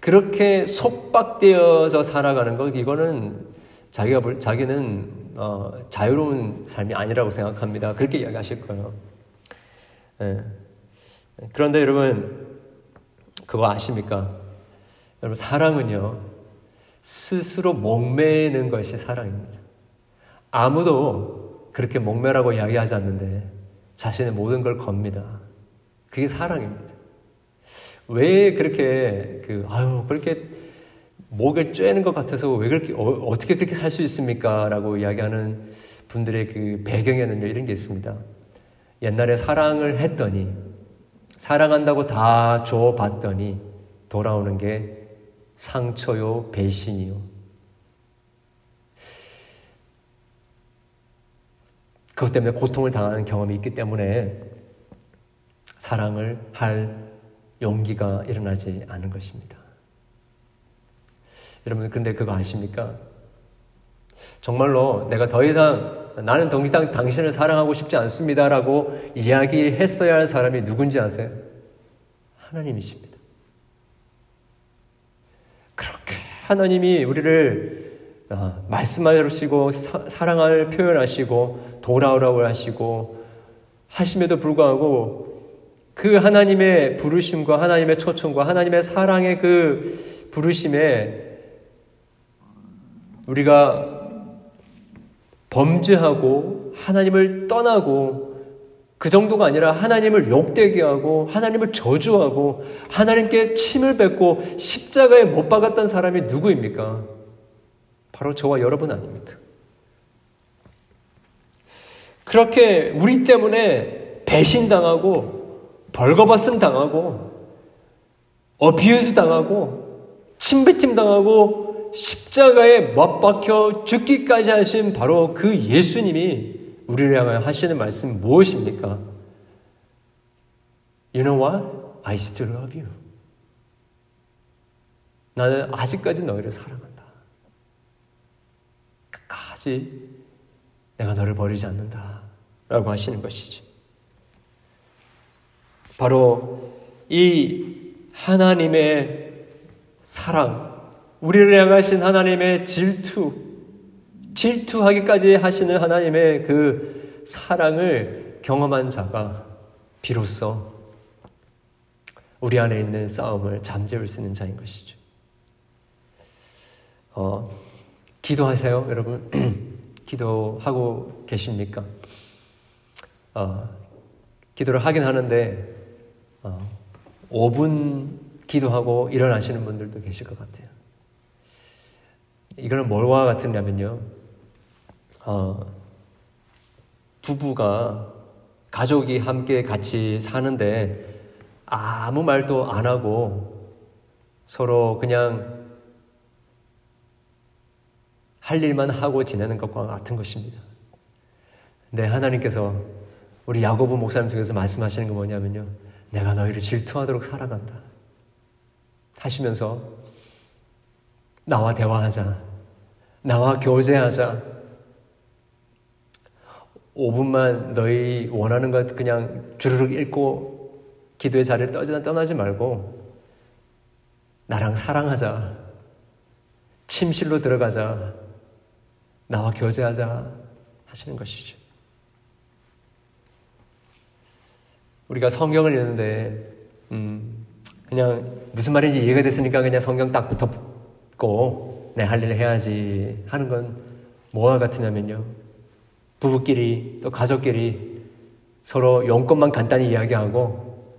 그렇게 속박되어서 살아가는 거, 이거는 자기가, 자기는 어, 자유로운 삶이 아니라고 생각합니다. 그렇게 이야기하실 거예요. 예. 그런데 여러분, 그거 아십니까? 여러분, 사랑은요, 스스로 목매는 것이 사랑입니다. 아무도 그렇게 목매라고 이야기하지 않는데 자신의 모든 걸 겁니다. 그게 사랑입니다. 왜 그렇게, 그, 아유, 그렇게 목을 쬐는 것 같아서 왜 그렇게 어, 떻게 그렇게 살 수 있습니까? 라고 이야기하는 분들의 그 배경에는요 이런 게 있습니다. 옛날에 사랑을 했더니 사랑한다고 다 줘봤더니 돌아오는 게 상처요 배신이요. 그것 때문에 고통을 당하는 경험이 있기 때문에 사랑을 할 용기가 일어나지 않은 것입니다. 여러분, 근데 그거 아십니까? 정말로 내가 더 이상 나는 더 이상 당신을 사랑하고 싶지 않습니다라고 이야기했어야 할 사람이 누군지 아세요? 하나님이십니다. 그렇게 하나님이 우리를 어, 말씀하시고 사랑을 표현하시고 돌아오라고 하시고 하심에도 불구하고 그 하나님의 부르심과 하나님의 초청과 하나님의 사랑의 그 부르심에 우리가 범죄하고 하나님을 떠나고 그 정도가 아니라 하나님을 욕되게 하고 하나님을 저주하고 하나님께 침을 뱉고 십자가에 못 박았던 사람이 누구입니까? 바로 저와 여러분 아닙니까? 그렇게 우리 때문에 배신당하고 벌거벗음 당하고 어뷰즈 당하고 침뱉임 당하고 십자가에 못 박혀 죽기까지 하신 바로 그 예수님이 우리를 향하여 하시는 말씀 무엇입니까? You know what? I still love you. 나는 아직까지 너희를 사랑한다. 끝까지 내가 너를 버리지 않는다. 라고 하시는 것이지. 바로 이 하나님의 사랑, 우리를 향하신 하나님의 질투, 질투하기까지 하시는 하나님의 그 사랑을 경험한 자가 비로소 우리 안에 있는 싸움을 잠재울 수 있는 자인 것이죠. 어, 기도하세요, 여러분. 기도하고 계십니까? 어, 기도를 하긴 하는데 어, 5분 기도하고 일어나시는 분들도 계실 것 같아요. 이거는 뭘와 같으냐면요. 어, 부부가 가족이 함께 같이 사는데 아무 말도 안 하고 서로 그냥 할 일만 하고 지내는 것과 같은 것입니다. 근데 하나님께서 우리 야고보 목사님 통해서 말씀하시는 거 뭐냐면요. 내가 너희를 질투하도록 사랑한다. 하시면서 나와 대화하자. 나와 교제하자. 5분만 너희 원하는 것 그냥 주르륵 읽고 기도의 자리를 떠나, 떠나지 말고 나랑 사랑하자. 침실로 들어가자. 나와 교제하자. 하시는 것이죠. 우리가 성경을 읽는데, 음, 그냥 무슨 말인지 이해가 됐으니까 그냥 성경 딱 덮고 내 할 일을 해야지 하는 건 뭐와 같으냐면요. 부부끼리 또 가족끼리 서로 용건만 간단히 이야기하고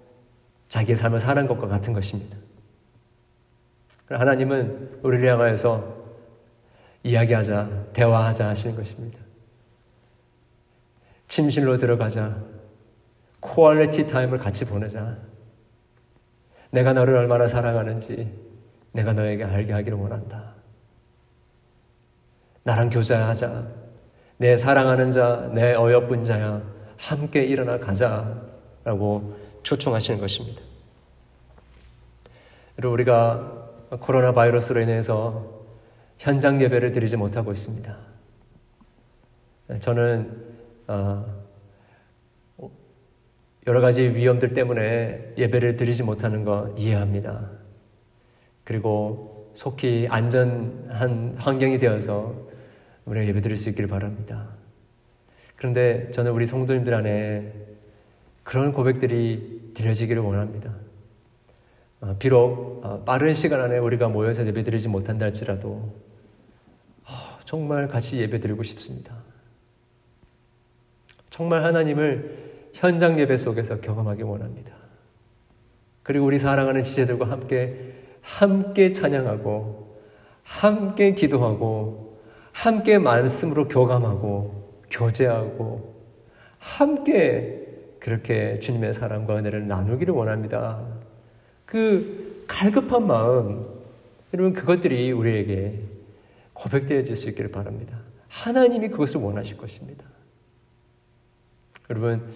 자기의 삶을 사는 것과 같은 것입니다. 하나님은 우리를 향하여서 이야기하자, 대화하자 하시는 것입니다. 침실로 들어가자. quality time을 같이 보내자. 내가 너를 얼마나 사랑하는지 내가 너에게 알게 하기를 원한다. 나랑 교제하자. 내 사랑하는 자, 내 어여쁜 자야. 함께 일어나 가자. 라고 초청하시는 것입니다. 그리고 우리가 코로나 바이러스로 인해서 현장 예배를 드리지 못하고 있습니다. 저는 어, 여러 가지 위험들 때문에 예배를 드리지 못하는 거 이해합니다. 그리고 속히 안전한 환경이 되어서 우리가 예배 드릴 수 있기를 바랍니다. 그런데 저는 우리 성도님들 안에 그런 고백들이 드려지기를 원합니다. 어, 비록 어, 빠른 시간 안에 우리가 모여서 예배 드리지 못한다 할지라도 어, 정말 같이 예배 드리고 싶습니다. 정말 하나님을 현장 예배 속에서 경험하기 원합니다. 그리고 우리 사랑하는 지체들과 함께 함께 찬양하고 함께 기도하고 함께 말씀으로 교감하고 교제하고 함께 그렇게 주님의 사랑과 은혜를 나누기를 원합니다. 그 갈급한 마음, 여러분 그것들이 우리에게 고백되어질 수 있기를 바랍니다. 하나님이 그것을 원하실 것입니다. 여러분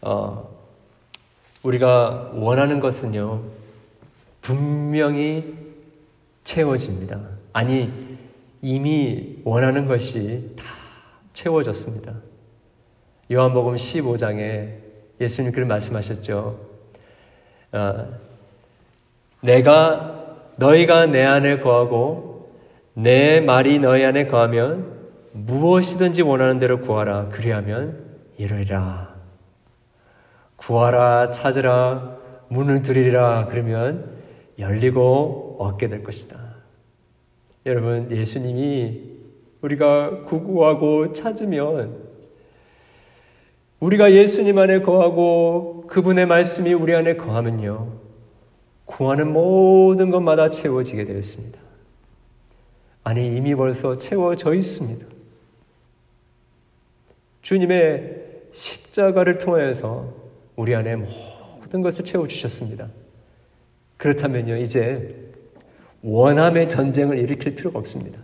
어, 우리가 원하는 것은요, 분명히 채워집니다. 아니, 이미 원하는 것이 다 채워졌습니다. 요한복음 15장에 예수님 그를 말씀하셨죠. 어, 내가 너희가 내 안에 거하고 내 말이 너희 안에 거하면 무엇이든지 원하는 대로 구하라. 그리하면 이르리라. 구하라 찾으라 문을 두리라 그러면 열리고 얻게 될 것이다. 여러분 예수님이 우리가 구구하고 찾으면 우리가 예수님 안에 거하고 그분의 말씀이 우리 안에 거하면요 구하는 모든 것마다 채워지게 되었습니다. 아니 이미 벌써 채워져 있습니다. 주님의 십자가를 통하여서 우리 안에 모든 것을 채워주셨습니다. 그렇다면요, 이제 원함의 전쟁을 일으킬 필요가 없습니다.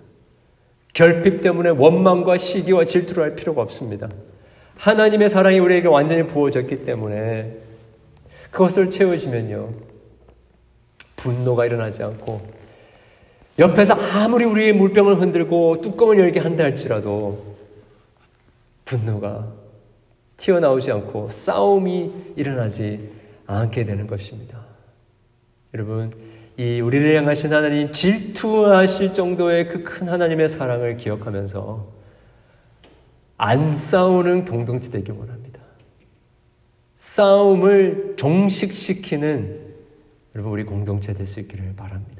결핍 때문에 원망과 시기와 질투를 할 필요가 없습니다. 하나님의 사랑이 우리에게 완전히 부어졌기 때문에 그것을 채워지면요. 분노가 일어나지 않고 옆에서 아무리 우리의 물병을 흔들고 뚜껑을 열게 한다 할지라도 분노가 튀어나오지 않고 싸움이 일어나지 않게 되는 것입니다. 여러분, 이 우리를 향하신 하나님 질투하실 정도의 그 큰 하나님의 사랑을 기억하면서 안 싸우는 공동체 되길 원합니다. 싸움을 종식시키는 여러분 우리 공동체 될 수 있기를 바랍니다.